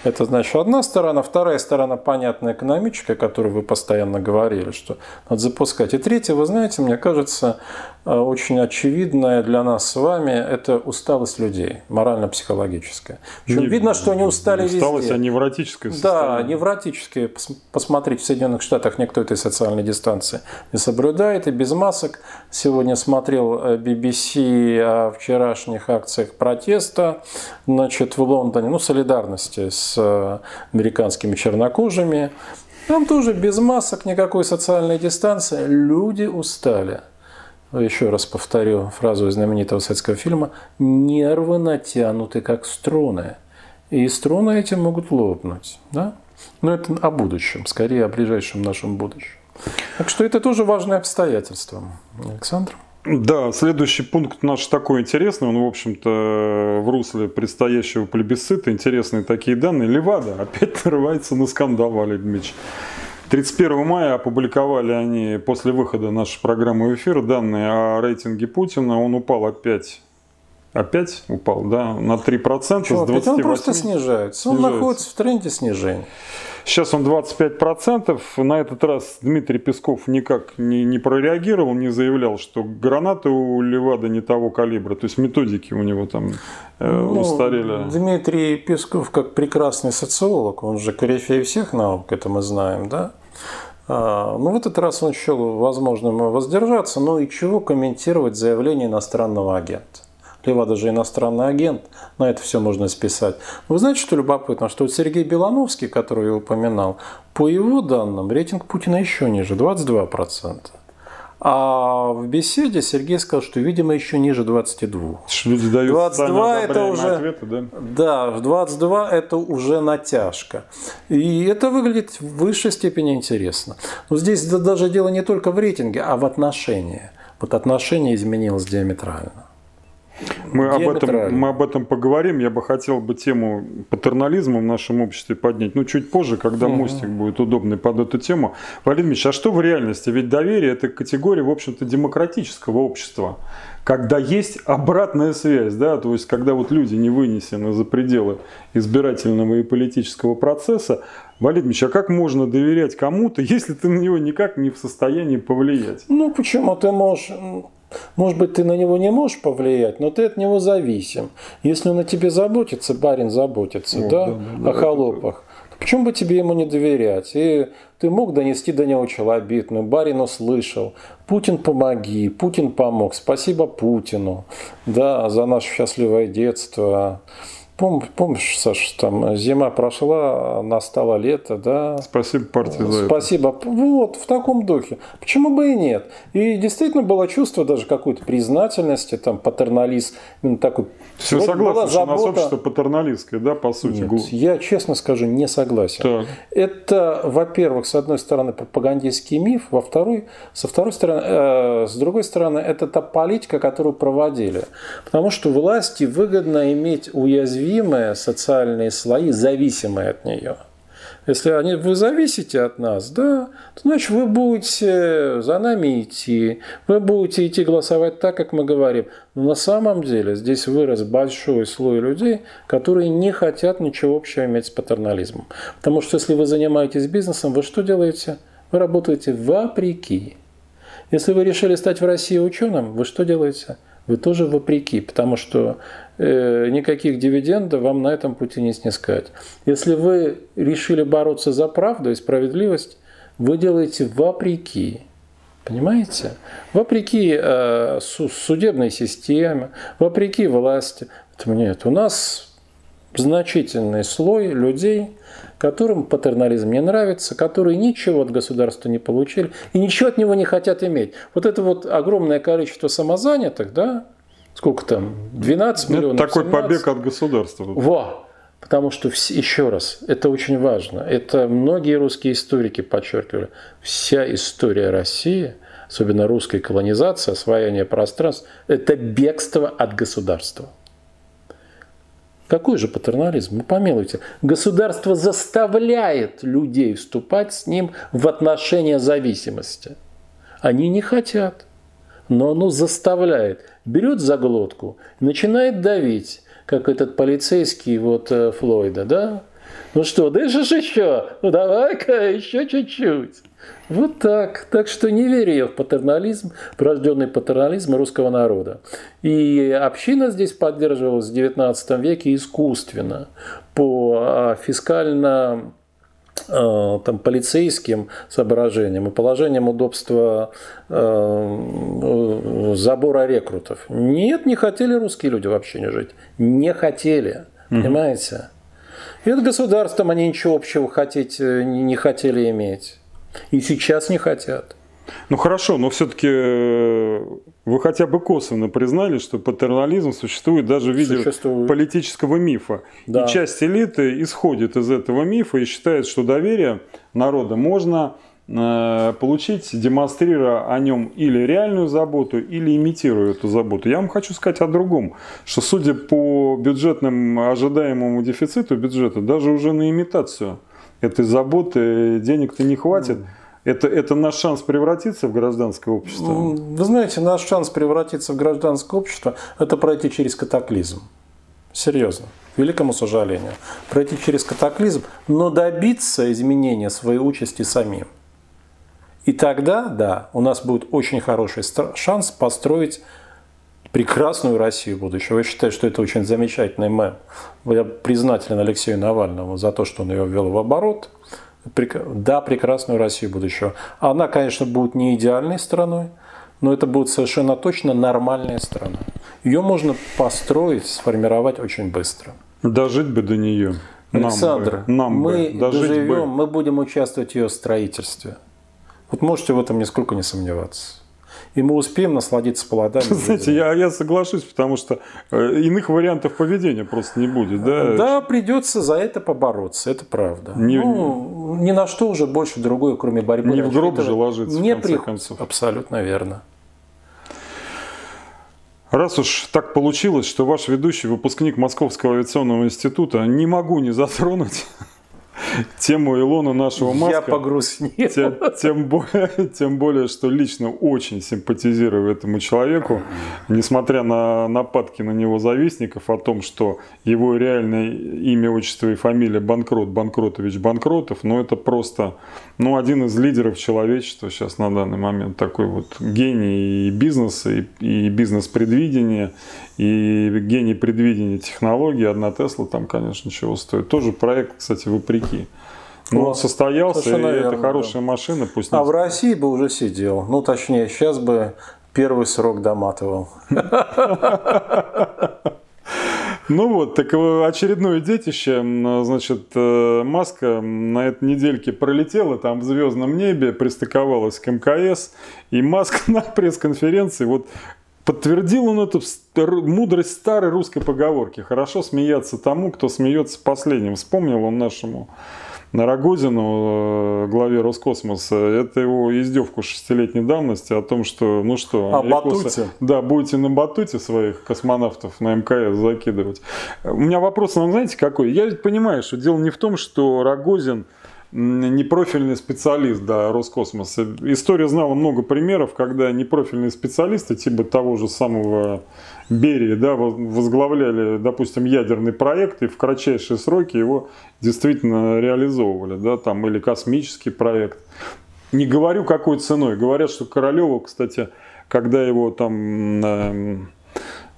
[SPEAKER 2] Это значит одна сторона. Вторая сторона, понятная, экономическая, о которой вы постоянно говорили, что надо запускать. И третья, вы знаете, мне кажется, э, очень очевидная для нас с вами, это усталость людей, морально-психологическая. Причем не, видно, что они устали усталость,
[SPEAKER 1] везде. Усталость, а невротическая
[SPEAKER 2] Да, невротическая. Посмотрите, в Соединенных Штатах никто этой социальной дистанции не соблюдает. И без масок. Сегодня смотрел BBC э, о вчерашних акциях протеста значит, в Лондоне, ну, солидарности с э, американскими чернокожими. Там тоже без масок, никакой социальной дистанции. Люди устали. Еще раз повторю фразу из знаменитого советского фильма. Нервы натянуты, как струны. И струны эти могут лопнуть. Да? Но это о будущем, скорее о ближайшем нашем будущем. Так что это тоже важное обстоятельство. Александр?
[SPEAKER 1] Да, следующий пункт наш такой интересный, он, в общем-то, в русле предстоящего плебисцита, интересные такие данные. Левада опять [LAUGHS] нарывается на скандал, Валерий Дмитриевич. 31 мая опубликовали они после выхода нашей программы в эфир данные о рейтинге Путина. Он упал опять Опять упал, да, на 3% Чего,
[SPEAKER 2] с 28. Он просто снижается. Он находится в тренде снижения.
[SPEAKER 1] Сейчас он 25%. На этот раз Дмитрий Песков никак не, не прореагировал, не заявлял, что гранаты у Левада не того калибра. То есть методики у него там э, ну, устарели.
[SPEAKER 2] Дмитрий Песков, как прекрасный социолог, он же корифей всех наук, это мы знаем, да? А, ну, в этот раз он счел возможным воздержаться, но и чего комментировать заявление иностранного агента. Лева даже иностранный агент, на это все можно списать. Вы знаете, что любопытно, что вот Сергей Белановский, который я упоминал, по его данным рейтинг Путина еще ниже, 22%. А в беседе Сергей сказал, что, видимо, еще ниже 22.
[SPEAKER 1] Люди дают
[SPEAKER 2] 22 это уже, ответы, да? Да, 22 это уже натяжка. И это выглядит в высшей степени интересно. Но здесь даже дело не только в рейтинге, а в отношении. Вот отношение изменилось диаметрально.
[SPEAKER 1] Мы об, этом, мы об этом поговорим. Я бы хотел бы тему патернализма в нашем обществе поднять. Ну, чуть позже, когда угу. мостик будет удобный под эту тему. Валерий Ильич, а что в реальности? Ведь доверие – это категория, в общем-то, демократического общества. Когда есть обратная связь, да, то есть когда вот люди не вынесены за пределы избирательного и политического процесса, Валерий Ильич, а как можно доверять кому-то, если ты на него никак не в состоянии повлиять?
[SPEAKER 2] Ну, почему ты можешь может быть, ты на него не можешь повлиять, но ты от него зависим. Если он о тебе заботится, барин заботится, вот, да, да, да, о холопах. Почему бы тебе ему не доверять? И ты мог донести до него челобитную, барин услышал. Путин помоги, Путин помог, спасибо Путину, да, за наше счастливое детство. Пом, помнишь, Саш, там зима прошла, настало лето, да?
[SPEAKER 1] Спасибо партии за
[SPEAKER 2] Спасибо. это. Вот, в таком духе. Почему бы и нет? И действительно было чувство даже какой-то признательности, там, патерналист, именно такой.
[SPEAKER 1] Все вот согласны, что забота... у нас общество патерналистское, да, по сути?
[SPEAKER 2] Нет, я, честно скажу, не согласен. Так. Это, во-первых, с одной стороны, пропагандистский миф, во второй, со второй стороны, э, с другой стороны, это та политика, которую проводили. Потому что власти выгодно иметь уязвимость уязвимые социальные слои, зависимые от нее. Если они, вы зависите от нас, да, то значит вы будете за нами идти, вы будете идти голосовать так, как мы говорим. Но на самом деле здесь вырос большой слой людей, которые не хотят ничего общего иметь с патернализмом. Потому что если вы занимаетесь бизнесом, вы что делаете? Вы работаете вопреки. Если вы решили стать в России ученым, вы что делаете? Вы тоже вопреки, потому что Э, никаких дивидендов вам на этом пути не снискать. Если вы решили бороться за правду и справедливость, вы делаете вопреки. Понимаете? Вопреки э, судебной системе, вопреки власти. Нет, у нас значительный слой людей, которым патернализм не нравится, которые ничего от государства не получили и ничего от него не хотят иметь. Вот это вот огромное количество самозанятых, да, сколько там, 12 ну, миллионов?
[SPEAKER 1] Такой 17. побег от государства.
[SPEAKER 2] Во! Потому что, еще раз, это очень важно. Это многие русские историки подчеркивали. Вся история России, особенно русской колонизации, освоение пространств, это бегство от государства. Какой же патернализм? Ну, помилуйте. Государство заставляет людей вступать с ним в отношения зависимости. Они не хотят но оно заставляет. Берет за глотку, начинает давить, как этот полицейский вот э, Флойда, да? Ну что, дышишь еще? Ну давай-ка еще чуть-чуть. Вот так. Так что не верю я в патернализм, врожденный патернализм русского народа. И община здесь поддерживалась в XIX веке искусственно по а, фискально Э, там, полицейским соображениям и положением удобства э, забора рекрутов. Нет, не хотели русские люди вообще не жить. Не хотели. Угу. Понимаете? И с государством они ничего общего хотеть, э, не хотели иметь. И сейчас не хотят.
[SPEAKER 1] Ну хорошо, но все-таки э, вы хотя бы косвенно признали, что патернализм существует даже в виде существует. политического мифа. Да. И часть элиты исходит из этого мифа и считает, что доверие народа можно э, получить, демонстрируя о нем или реальную заботу, или имитируя эту заботу. Я вам хочу сказать о другом, что судя по бюджетным ожидаемому дефициту бюджета, даже уже на имитацию этой заботы денег-то не хватит. Это, это наш шанс превратиться в гражданское общество?
[SPEAKER 2] Вы знаете, наш шанс превратиться в гражданское общество – это пройти через катаклизм. Серьезно, к великому сожалению. Пройти через катаклизм, но добиться изменения своей участи самим. И тогда, да, у нас будет очень хороший шанс построить прекрасную Россию будущего. Я считаю, что это очень замечательный мем. Я признателен Алексею Навальному за то, что он ее ввел в оборот – да, прекрасную Россию будущего. Она, конечно, будет не идеальной страной, но это будет совершенно точно нормальная страна. Ее можно построить, сформировать очень быстро.
[SPEAKER 1] Дожить бы до нее.
[SPEAKER 2] Александр, нам бы, нам мы бы, доживем, бы. мы будем участвовать в ее строительстве. Вот можете в этом нисколько не сомневаться и мы успеем насладиться плодами. [LAUGHS]
[SPEAKER 1] Знаете, я, я соглашусь, потому что э, иных вариантов поведения просто не будет. Да,
[SPEAKER 2] да придется за это побороться, это правда. Не, ну, ни на что уже больше другое, кроме борьбы.
[SPEAKER 1] Не в гроб же ложиться,
[SPEAKER 2] не в конце при... концов. Абсолютно верно.
[SPEAKER 1] Раз уж так получилось, что ваш ведущий выпускник Московского авиационного института, не могу не затронуть тему Илона нашего Маска.
[SPEAKER 2] Я погрустнел.
[SPEAKER 1] Тем, тем, более, [LAUGHS] тем более, что лично очень симпатизирую этому человеку, несмотря на нападки на него завистников о том, что его реальное имя, отчество и фамилия Банкрот, Банкротович Банкротов, но это просто ну, один из лидеров человечества сейчас на данный момент, такой вот гений и бизнеса, и, и бизнес-предвидения, и гений предвидения технологий. Одна Тесла там, конечно, чего стоит. Тоже проект, кстати, вопреки. Но он состоялся, и верно, это хорошая да. машина.
[SPEAKER 2] Пусть а в России бы уже сидел. Ну, точнее, сейчас бы первый срок доматывал.
[SPEAKER 1] Ну вот, так очередное детище, значит, э, Маска на этой недельке пролетела там в звездном небе, пристыковалась к МКС, и Маска [LAUGHS] на пресс-конференции, вот Подтвердил он эту мудрость старой русской поговорки. Хорошо смеяться тому, кто смеется последним. Вспомнил он нашему Нарогозину, э, главе Роскосмоса, это его издевку шестилетней давности о том, что, ну что,
[SPEAKER 2] а, батуте.
[SPEAKER 1] да, будете на батуте своих космонавтов на МКС закидывать. У меня вопрос вам, знаете, какой? Я ведь понимаю, что дело не в том, что Рогозин – непрофильный специалист да, Роскосмоса. История знала много примеров, когда непрофильные специалисты, типа того же самого Берии, да, возглавляли, допустим, ядерный проект и в кратчайшие сроки его действительно реализовывали, да, там, или космический проект. Не говорю какой ценой, говорят, что Королеву, кстати, когда его там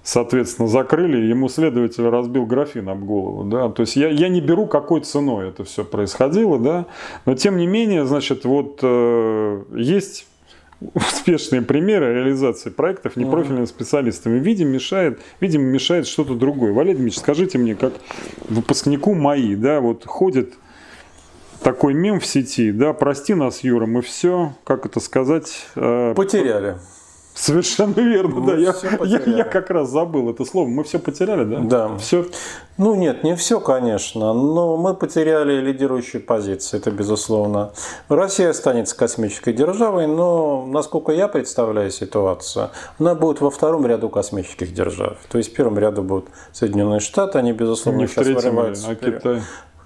[SPEAKER 1] соответственно, закрыли, ему следователь разбил графин об голову, да, то есть я, я не беру, какой ценой это все происходило, да, но тем не менее, значит, вот э, есть успешные примеры реализации проектов непрофильными специалистами. Видимо, мешает, видимо, мешает что-то другое. Валерий Дмитриевич, скажите мне, как выпускнику мои, да, вот ходит такой мем в сети, да, прости нас, Юра, мы все, как это сказать...
[SPEAKER 2] Э, Потеряли.
[SPEAKER 1] Совершенно верно, Мы да. Я, я, я как раз забыл это слово. Мы все потеряли, да?
[SPEAKER 2] Да.
[SPEAKER 1] Все.
[SPEAKER 2] Ну нет, не все, конечно, но мы потеряли лидирующие позиции, это безусловно. Россия останется космической державой, но, насколько я представляю ситуацию, она будет во втором ряду космических держав. То есть в первом ряду будут Соединенные Штаты, они, безусловно,
[SPEAKER 1] не сейчас вырываются. А Китай?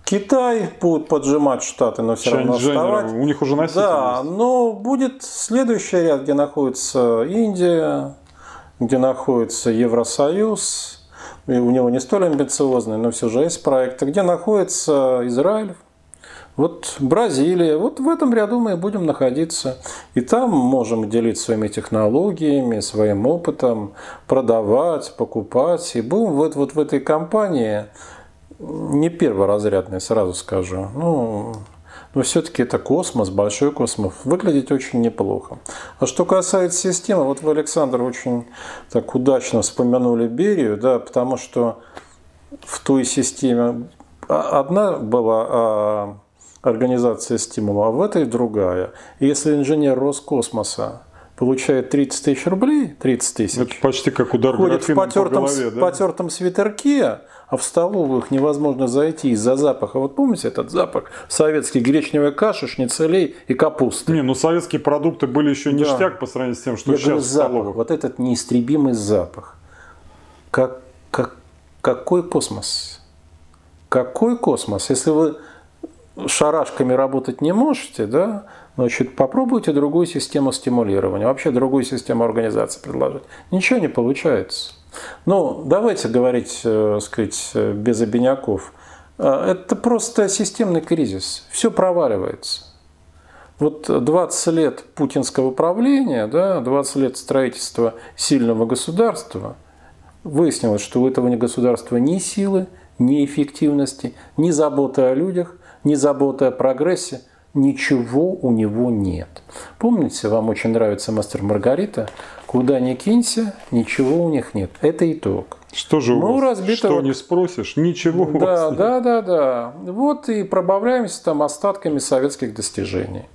[SPEAKER 2] Китай будет поджимать Штаты, но все равно вставать.
[SPEAKER 1] У них уже носитель
[SPEAKER 2] Да, есть. но будет следующий ряд, где находится Индия, где находится Евросоюз. И у него не столь амбициозный, но все же есть проекты, где находится Израиль, вот Бразилия, вот в этом ряду мы будем находиться. И там можем делиться своими технологиями, своим опытом, продавать, покупать. И будем вот, вот в этой компании не перворазрядный, сразу скажу. Ну, но все-таки это космос, большой космос. Выглядит очень неплохо. А что касается системы, вот вы, Александр, очень так удачно вспомянули Берию, да, потому что в той системе одна была а, организация стимула, а в этой другая. И если инженер Роскосмоса получает 30 тысяч рублей, 30 тысяч. Это
[SPEAKER 1] почти как удар ходит
[SPEAKER 2] в потертом, по голове, да? потертом свитерке, а в столовых невозможно зайти из-за запаха. Вот помните этот запах? Советский гречневая каша, шницелей и капуста.
[SPEAKER 1] Не, ну советские продукты были еще ништяк да. по сравнению с тем, что Я сейчас говорю, в
[SPEAKER 2] запах, Вот этот неистребимый запах. Как, как, какой космос? Какой космос? Если вы шарашками работать не можете, да, значит, попробуйте другую систему стимулирования, вообще другую систему организации предложить. Ничего не получается. Ну, давайте говорить, э, сказать, без обиняков. Э, это просто системный кризис. Все проваливается. Вот 20 лет путинского правления, да, 20 лет строительства сильного государства, выяснилось, что у этого государства ни силы, ни эффективности, ни заботы о людях, ни заботы о прогрессе, ничего у него нет. Помните, вам очень нравится «Мастер Маргарита», Куда ни кинься, ничего у них нет. Это итог.
[SPEAKER 1] Что же у ну, вас? Что не спросишь, ничего
[SPEAKER 2] у да, вас нет. Да, да, да. Вот и пробавляемся там остатками советских достижений.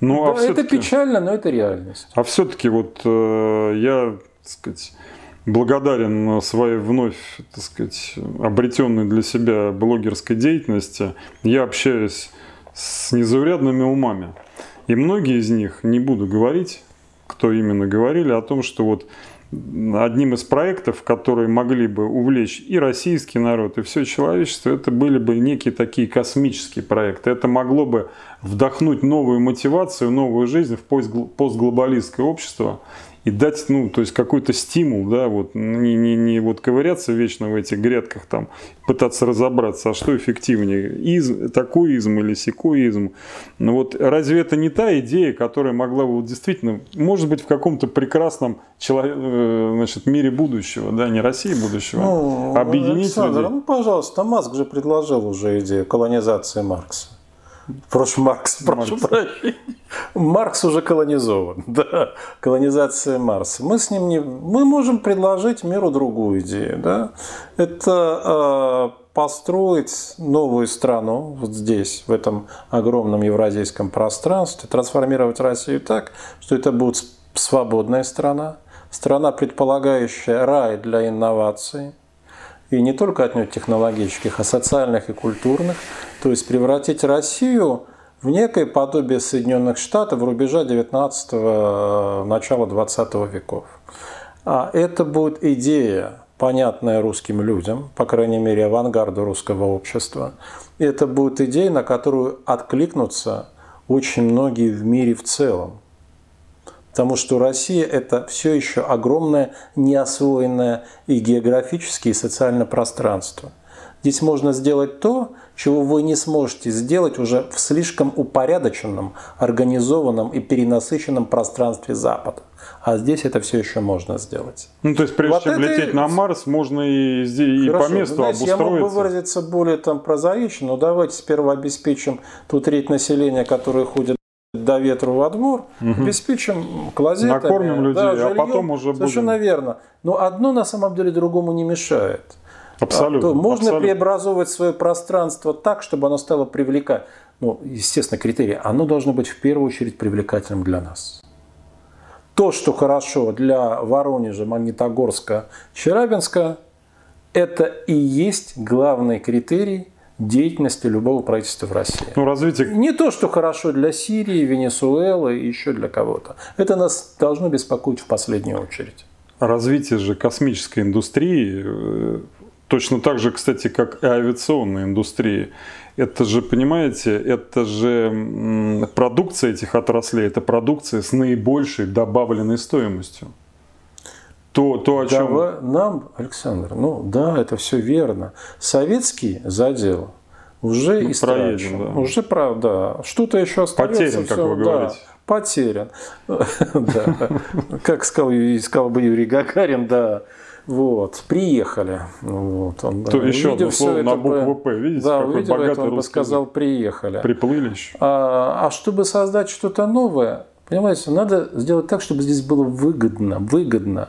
[SPEAKER 2] Ну, а да, это печально, но это реальность.
[SPEAKER 1] А все-таки вот э, я, так сказать, благодарен своей вновь, так сказать, обретенной для себя блогерской деятельности. Я общаюсь с незаурядными умами. И многие из них, не буду говорить, кто именно говорили о том, что вот одним из проектов, которые могли бы увлечь и российский народ, и все человечество, это были бы некие такие космические проекты. Это могло бы вдохнуть новую мотивацию, новую жизнь в постглобалистское общество и дать, ну, то есть какой-то стимул, да, вот не, не, не вот ковыряться вечно в этих грядках, там, пытаться разобраться, а что эффективнее, изм, такой изм или секой изм. Но вот разве это не та идея, которая могла бы вот действительно, может быть, в каком-то прекрасном человек, э, значит, мире будущего, да, не России будущего, ну, объединить
[SPEAKER 2] Александр, людей? ну, пожалуйста, Маск же предложил уже идею колонизации Маркса. Прошу, Маркс, [LAUGHS] прошу Маркс. прощения. Маркс уже колонизован, [LAUGHS] да, колонизация Марса. Мы с ним не, мы можем предложить миру другую идею, да. Это э, построить новую страну вот здесь, в этом огромном евразийском пространстве, трансформировать Россию так, что это будет свободная страна, страна, предполагающая рай для инноваций, и не только отнюдь технологических, а социальных и культурных, то есть превратить Россию в некое подобие Соединенных Штатов рубежа 19-го, начала 20 веков. А это будет идея, понятная русским людям, по крайней мере, авангарду русского общества. И это будет идея, на которую откликнутся очень многие в мире в целом. Потому что Россия – это все еще огромное неосвоенное и географическое, и социальное пространство. Здесь можно сделать то, чего вы не сможете сделать уже в слишком упорядоченном, организованном и перенасыщенном пространстве Запада. А здесь это все еще можно сделать.
[SPEAKER 1] Ну, то есть, прежде вот чем это... лететь на Марс, можно и, здесь, и по месту знаете, обустроиться.
[SPEAKER 2] Я мог бы выразиться более там прозаично, но давайте сперва обеспечим ту треть населения, которая ходит до ветру во двор, угу. обеспечим клозетами.
[SPEAKER 1] Накормим людей, да, жильем, а потом уже
[SPEAKER 2] Совершенно будем... верно. Но одно на самом деле другому не мешает.
[SPEAKER 1] Абсолютно.
[SPEAKER 2] То можно
[SPEAKER 1] абсолютно.
[SPEAKER 2] преобразовывать свое пространство так, чтобы оно стало привлекать. Ну, естественно, критерий. Оно должно быть в первую очередь привлекательным для нас. То, что хорошо для Воронежа, Магнитогорска, Челябинска, это и есть главный критерий деятельности любого правительства в России.
[SPEAKER 1] Ну, развитие...
[SPEAKER 2] Не то, что хорошо для Сирии, Венесуэлы и еще для кого-то. Это нас должно беспокоить в последнюю очередь.
[SPEAKER 1] Развитие же космической индустрии э, Точно так же, кстати, как и авиационная индустрия. Это же, понимаете, это же продукция этих отраслей, это продукция с наибольшей добавленной стоимостью.
[SPEAKER 2] То, то о чем... Да, нам, Александр, ну да, это все верно. Советский задел уже ну, истрачен. Да. Уже правда. Что-то еще остается.
[SPEAKER 1] Потерян, как вы говорите.
[SPEAKER 2] потерян. [LAUGHS] Да. Как сказал, бы Юрий Гагарин, да. Вот, приехали. Вот,
[SPEAKER 1] он, То еще одно слово на букву П, видите,
[SPEAKER 2] да, какой увидев богатый это, он бы сказал, приехали.
[SPEAKER 1] Приплыли еще.
[SPEAKER 2] А, а чтобы создать что-то новое, понимаете, надо сделать так, чтобы здесь было выгодно, выгодно.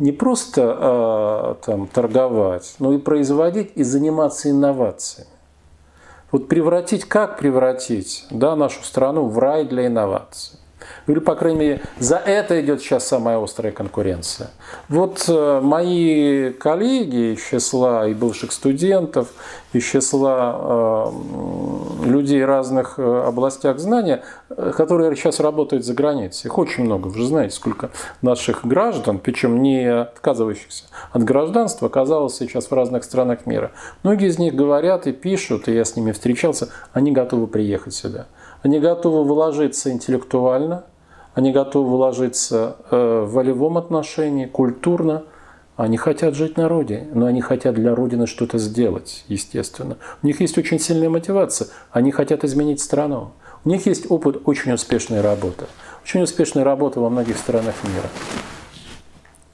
[SPEAKER 2] Не просто а, там, торговать, но и производить и заниматься инновациями. Вот превратить, как превратить да, нашу страну в рай для инноваций. Или, по крайней мере, за это идет сейчас самая острая конкуренция. Вот э, мои коллеги из числа и бывших студентов, из числа э, людей разных э, областях знания, которые сейчас работают за границей. Их очень много. Вы же знаете, сколько наших граждан, причем не отказывающихся от гражданства, оказалось сейчас в разных странах мира. Многие из них говорят и пишут, и я с ними встречался, они готовы приехать сюда. Они готовы вложиться интеллектуально, они готовы вложиться э, в волевом отношении, культурно. Они хотят жить на Родине, но они хотят для Родины что-то сделать, естественно. У них есть очень сильная мотивация. Они хотят изменить страну. У них есть опыт очень успешной работы. Очень успешной работы во многих странах мира.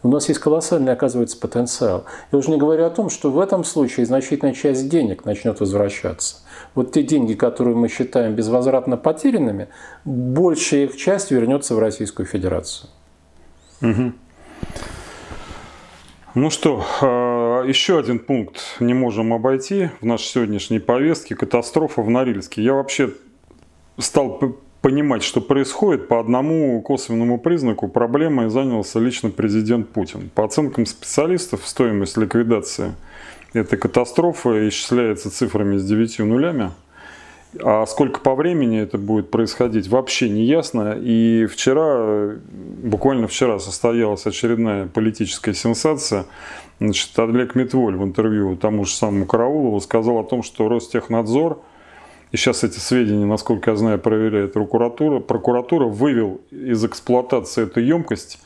[SPEAKER 2] У нас есть колоссальный, оказывается, потенциал. Я уже не говорю о том, что в этом случае значительная часть денег начнет возвращаться. Вот те деньги, которые мы считаем безвозвратно потерянными, большая их часть вернется в Российскую Федерацию.
[SPEAKER 1] Угу. Ну что, а, еще один пункт не можем обойти в нашей сегодняшней повестке – катастрофа в Норильске. Я вообще стал понимать, что происходит, по одному косвенному признаку проблемой занялся лично президент Путин. По оценкам специалистов, стоимость ликвидации этой катастрофы исчисляется цифрами с 9 нулями. А сколько по времени это будет происходить, вообще не ясно. И вчера, буквально вчера состоялась очередная политическая сенсация. Значит, Олег Метволь в интервью тому же самому Караулову сказал о том, что Ростехнадзор, и сейчас эти сведения, насколько я знаю, проверяет прокуратура, прокуратура вывел из эксплуатации эту емкость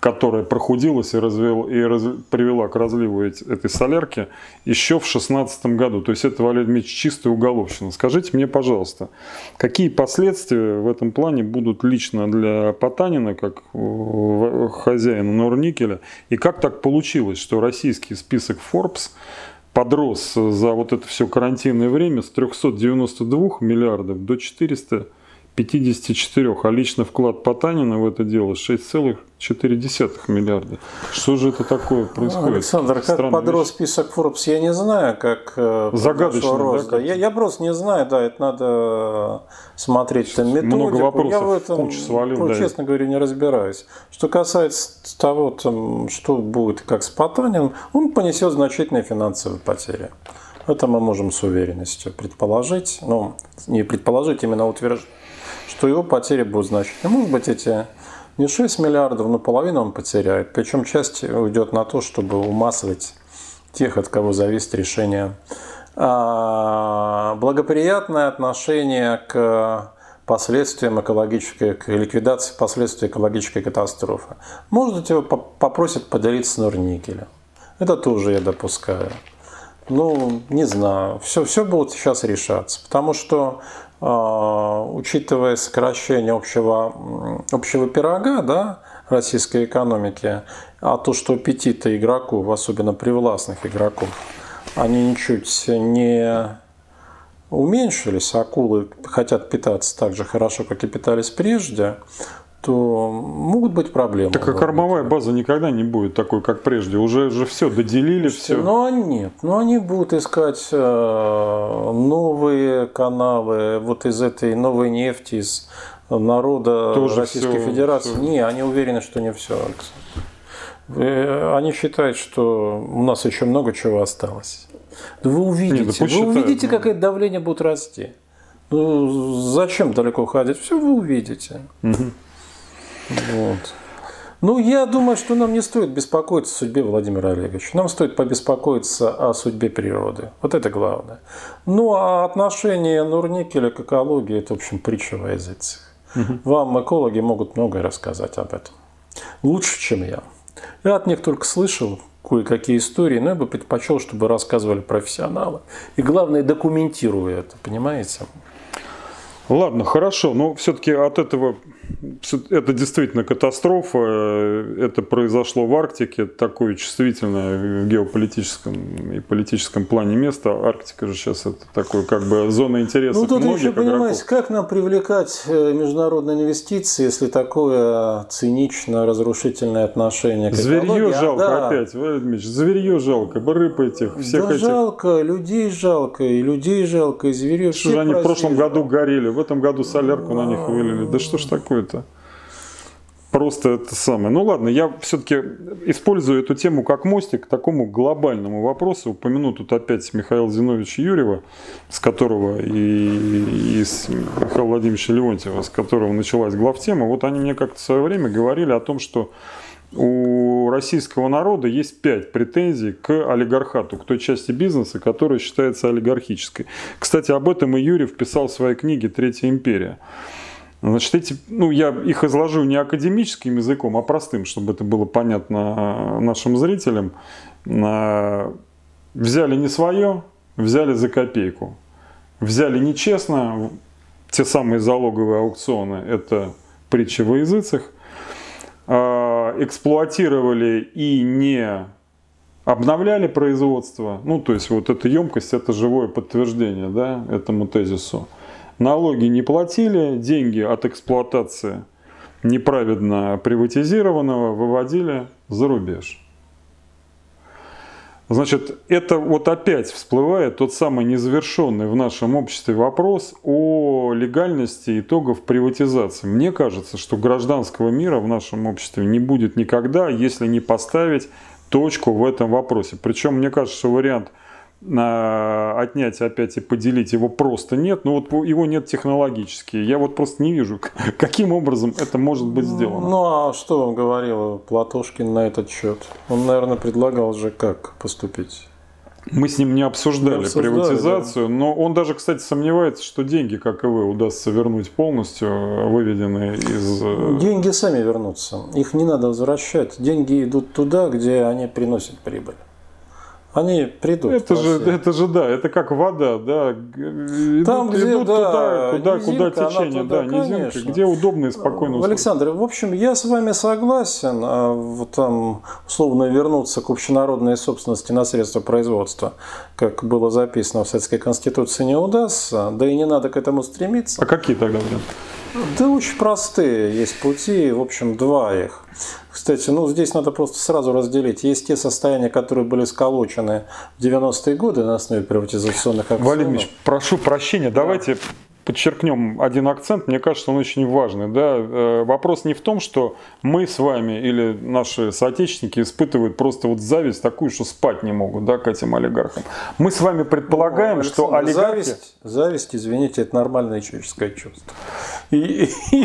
[SPEAKER 1] которая прохудилась и, развел, и раз, привела к разливу этой солярки еще в 2016 году. То есть это, Валерий Дмитриевич, чистая уголовщина. Скажите мне, пожалуйста, какие последствия в этом плане будут лично для Потанина, как хозяина Норникеля, и как так получилось, что российский список Forbes подрос за вот это все карантинное время с 392 миллиардов до 400 54, а лично вклад Потанина в это дело 6,4 миллиарда. Что же это такое происходит?
[SPEAKER 2] Александр, как Странная подрос вещь. список Forbes, я не знаю, как
[SPEAKER 1] э, Загадочно,
[SPEAKER 2] роста. Да, я, я просто не знаю, да, это надо смотреть там методику.
[SPEAKER 1] Много вопросов
[SPEAKER 2] я в этом,
[SPEAKER 1] свалил,
[SPEAKER 2] ну, да. честно говоря, не разбираюсь. Что касается того, там, что будет как с Потаниным, он понесет значительные финансовые потери. Это мы можем с уверенностью предположить, ну, не предположить, именно утверждать что его потери будут значительны. Может быть, эти не 6 миллиардов, но половину он потеряет. Причем часть уйдет на то, чтобы умасывать тех, от кого зависит решение. А, благоприятное отношение к последствиям экологической, к ликвидации последствий экологической катастрофы. Может быть, его попросят поделиться Норникелем. Это тоже я допускаю. Ну, не знаю. Все, все будет сейчас решаться. Потому что учитывая сокращение общего, общего пирога да, российской экономики, а то, что аппетиты игроков, особенно привластных игроков, они ничуть не уменьшились, акулы хотят питаться так же хорошо, как и питались прежде, то могут быть проблемы.
[SPEAKER 1] Так а кормовая база никогда не будет такой, как прежде. Уже же все доделили, все.
[SPEAKER 2] Но нет, но они будут искать э, новые каналы вот из этой новой нефти, из народа Тоже Российской все, Федерации. Все. Не, они уверены, что не все. Они считают, что у нас еще много чего осталось. Вы увидите, Нет, да вы увидите, ну... как это давление будет расти. Ну, зачем далеко ходить? Все вы увидите. Угу. Вот. Ну, я думаю, что нам не стоит беспокоиться о судьбе Владимира Олеговича. Нам стоит побеспокоиться о судьбе природы. Вот это главное. Ну, а отношение Нурникеля к экологии – это, в общем, притча во языцах. Угу. Вам экологи могут многое рассказать об этом. Лучше, чем я. Я от них только слышал кое-какие истории, но я бы предпочел, чтобы рассказывали профессионалы. И главное, документируя это, понимаете?
[SPEAKER 1] Ладно, хорошо, но все-таки от этого это действительно катастрофа. Это произошло в Арктике, такое чувствительное в геополитическом и политическом плане место. Арктика же сейчас это такое как бы зона интереса.
[SPEAKER 2] Ну тут еще понимаете, как нам привлекать э, международные инвестиции, если такое циничное, разрушительное отношение к
[SPEAKER 1] Зверье экологии? жалко а, да. опять, Владимир зверье жалко, рыб этих, всех
[SPEAKER 2] да
[SPEAKER 1] этих.
[SPEAKER 2] жалко, людей жалко, и людей жалко, и зверей.
[SPEAKER 1] Что же они в прошлом году горели, в этом году солярку на них вылили. Да что ж такое? Это просто это самое. Ну ладно, я все-таки использую эту тему как мостик к такому глобальному вопросу. Упомяну тут опять Михаила Зиновича Юрьева, с которого и, и с Михаила Владимировича Леонтьева, с которого началась главтема. Вот они мне как-то в свое время говорили о том, что у российского народа есть пять претензий к олигархату, к той части бизнеса, которая считается олигархической. Кстати, об этом и Юрьев писал в своей книге «Третья империя». Значит, эти, ну, я их изложу не академическим языком, а простым, чтобы это было понятно нашим зрителям. Взяли не свое, взяли за копейку. Взяли нечестно, те самые залоговые аукционы, это притча во языцах. А, эксплуатировали и не обновляли производство. Ну, то есть вот эта емкость, это живое подтверждение да, этому тезису налоги не платили, деньги от эксплуатации неправедно приватизированного выводили за рубеж. Значит, это вот опять всплывает тот самый незавершенный в нашем обществе вопрос о легальности итогов приватизации. Мне кажется, что гражданского мира в нашем обществе не будет никогда, если не поставить точку в этом вопросе. Причем мне кажется, что вариант отнять опять и поделить его просто нет. Но вот его нет технологически. Я вот просто не вижу, [LAUGHS] каким образом это может быть сделано.
[SPEAKER 2] Ну а что он говорил Платошкин на этот счет? Он, наверное, предлагал же как поступить.
[SPEAKER 1] Мы с ним не обсуждали, не обсуждали приватизацию, да. но он даже, кстати, сомневается, что деньги, как и вы, удастся вернуть полностью, выведенные из... Э,
[SPEAKER 2] деньги сами вернутся. Их не надо возвращать. Деньги идут туда, где они приносят прибыль. Они придут.
[SPEAKER 1] Это же, это же, да, это как вода, да.
[SPEAKER 2] Там, идут, где, идут да,
[SPEAKER 1] туда, куда, низинка, куда течение, туда, да, низинка, конечно. где удобно и спокойно.
[SPEAKER 2] Александр, в общем, я с вами согласен. А, там, условно, вернуться к общенародной собственности на средства производства, как было записано в Советской Конституции, не удастся. Да и не надо к этому стремиться.
[SPEAKER 1] А какие тогда варианты?
[SPEAKER 2] Да очень простые есть пути, в общем, два их. Кстати, ну здесь надо просто сразу разделить. Есть те состояния, которые были сколочены в 90-е годы на основе приватизационных акционов.
[SPEAKER 1] Валерий прошу прощения, да. Подчеркнем один акцент, мне кажется, он очень важный. Да? Э, вопрос не в том, что мы с вами или наши соотечественники испытывают просто вот зависть такую, что спать не могут да, к этим олигархам. Мы с вами предполагаем, ну, что олигархи...
[SPEAKER 2] Зависть, зависть, извините, это нормальное человеческое чувство.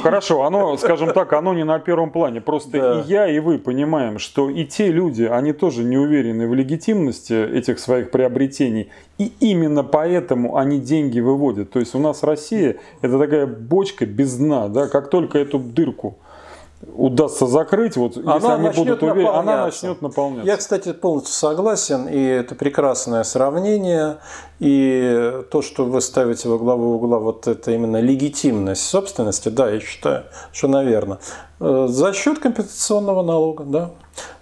[SPEAKER 1] Хорошо, оно, скажем так, оно не на первом плане. Просто да. и я, и вы понимаем, что и те люди, они тоже не уверены в легитимности этих своих приобретений. И именно поэтому они деньги выводят. То есть у нас Россия это такая бочка без дна. Да? Как только эту дырку удастся закрыть, вот она если они будут уверены, она начнет наполняться.
[SPEAKER 2] Я, кстати, полностью согласен, и это прекрасное сравнение, и то, что вы ставите во главу угла вот это именно легитимность собственности, да, я считаю, что, наверное, э, за счет компенсационного налога, да.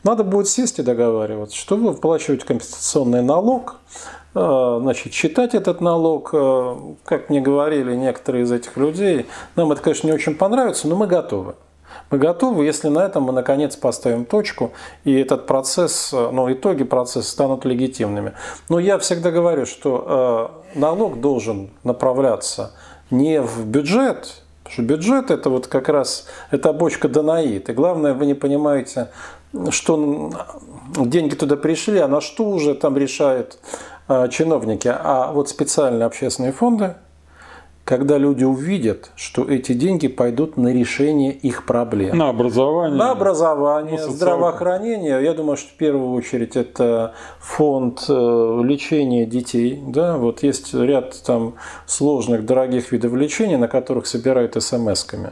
[SPEAKER 2] Надо будет сесть и договариваться, что вы выплачиваете компенсационный налог, значит, считать этот налог, э, как мне говорили некоторые из этих людей, нам это, конечно, не очень понравится, но мы готовы. Мы готовы, если на этом мы наконец поставим точку, и этот процесс, ну, итоги процесса станут легитимными. Но я всегда говорю, что э, налог должен направляться не в бюджет, потому что бюджет это вот как раз эта бочка Данаид. И главное, вы не понимаете, что деньги туда пришли, а на что уже там решают э, чиновники. А вот специальные общественные фонды, когда люди увидят, что эти деньги пойдут на решение их проблем.
[SPEAKER 1] На образование.
[SPEAKER 2] На образование, ну, здравоохранение. Я думаю, что в первую очередь это фонд э, лечения детей. Да? Вот есть ряд там сложных, дорогих видов лечения, на которых собирают смс-ками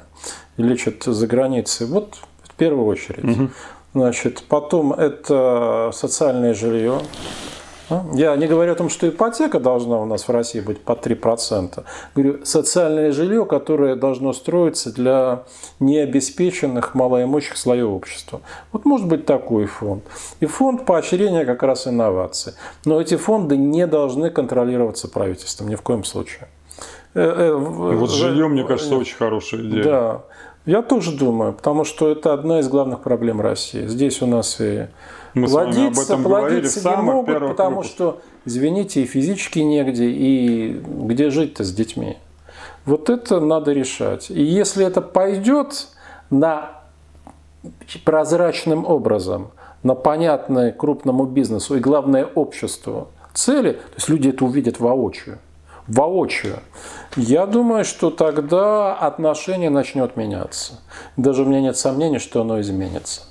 [SPEAKER 2] лечат за границей. Вот в первую очередь. Угу. Значит, потом это социальное жилье. Я не говорю о том, что ипотека должна у нас в России быть по 3%. Говорю, социальное жилье, которое должно строиться для необеспеченных малоимущих слоев общества. Вот может быть такой фонд. И фонд поощрения как раз инноваций. Но эти фонды не должны контролироваться правительством ни в коем случае.
[SPEAKER 1] Э, э, вот жилье, мне кажется, очень хорошая идея.
[SPEAKER 2] Да, я тоже думаю, потому что это одна из главных проблем России. Здесь у нас и мы плодиться, плодиться не могут, потому выпусках. что, извините, и физически негде, и где жить-то с детьми. Вот это надо решать. И если это пойдет на прозрачным образом, на понятное крупному бизнесу и, главное, обществу цели, то есть люди это увидят воочию, воочию, я думаю, что тогда отношение начнет меняться. Даже у меня нет сомнений, что оно изменится.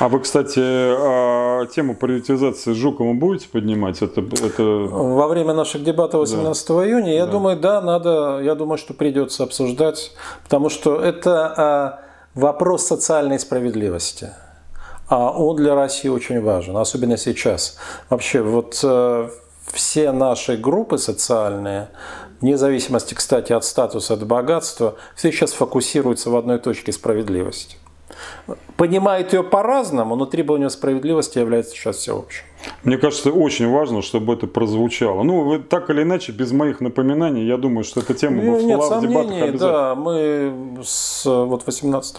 [SPEAKER 1] А вы, кстати, а, тему приватизации с Жуковым будете поднимать? Это, это...
[SPEAKER 2] Во время наших дебатов 18 да. июня, я да. думаю, да, надо, я думаю, что придется обсуждать, потому что это а, вопрос социальной справедливости. А он для России очень важен, особенно сейчас. Вообще, вот э, все наши группы социальные, вне зависимости, кстати, от статуса, от богатства, все сейчас фокусируются в одной точке справедливости понимает ее по-разному, но требование справедливости является сейчас всеобщим.
[SPEAKER 1] Мне кажется, очень важно, чтобы это прозвучало. Ну, вы, так или иначе, без моих напоминаний, я думаю, что эта тема
[SPEAKER 2] ну, нет, в дебатах Да, мы с вот 18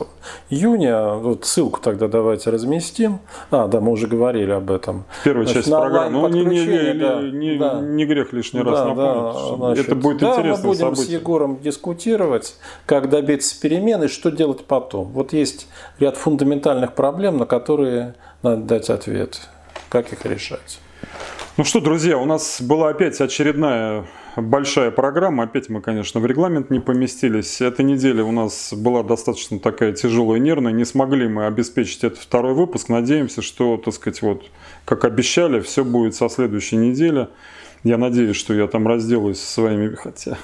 [SPEAKER 2] июня, вот ссылку тогда давайте разместим. А, да, мы уже говорили об этом.
[SPEAKER 1] Первая часть программы. Ну, не, не, не, да, не, да. не грех лишний раз да, напомнить. Да, значит, это будет да, интересно.
[SPEAKER 2] мы будем
[SPEAKER 1] событие.
[SPEAKER 2] с Егором дискутировать, как добиться перемен и что делать потом. Вот есть ряд фундаментальных проблем, на которые надо дать ответ как их решать.
[SPEAKER 1] Ну что, друзья, у нас была опять очередная большая программа. Опять мы, конечно, в регламент не поместились. Эта неделя у нас была достаточно такая тяжелая, нервная. Не смогли мы обеспечить этот второй выпуск. Надеемся, что, так сказать, вот, как обещали, все будет со следующей недели. Я надеюсь, что я там разделаюсь со своими, хотя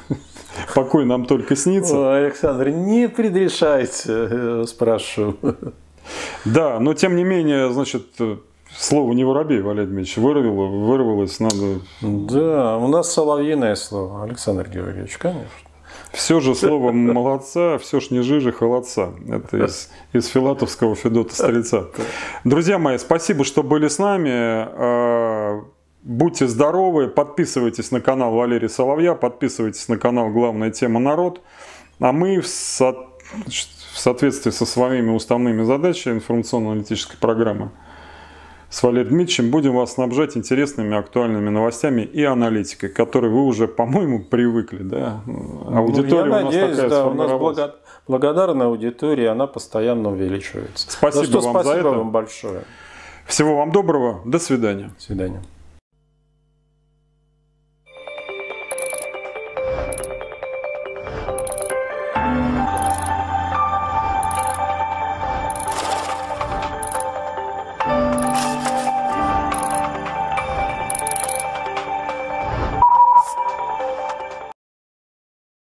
[SPEAKER 1] покой нам только снится.
[SPEAKER 2] Александр, не предрешайте, э, спрашиваю.
[SPEAKER 1] Да, но тем не менее, значит, Слово не воробей, Валерий Дмитриевич, вырвало, вырвалось, надо...
[SPEAKER 2] Да, у нас соловьиное слово, Александр Георгиевич, конечно.
[SPEAKER 1] Все же слово молодца, все ж не жижи, холодца. Это из, из филатовского Федота Стрельца. Друзья мои, спасибо, что были с нами. А, будьте здоровы, подписывайтесь на канал Валерия Соловья, подписывайтесь на канал «Главная тема народ». А мы в, со... в соответствии со своими уставными задачами информационно-аналитической программы с Валерием Дмитриевичем будем вас снабжать интересными актуальными новостями и аналитикой, к которой вы уже, по-моему, привыкли. Да?
[SPEAKER 2] Ну, Аудитория ну, я у нас надеюсь, такая да, у нас благо... благодарная аудитория, она постоянно увеличивается.
[SPEAKER 1] Спасибо
[SPEAKER 2] что,
[SPEAKER 1] вам
[SPEAKER 2] спасибо
[SPEAKER 1] за это.
[SPEAKER 2] вам большое.
[SPEAKER 1] Всего вам доброго. До свидания.
[SPEAKER 2] До свидания.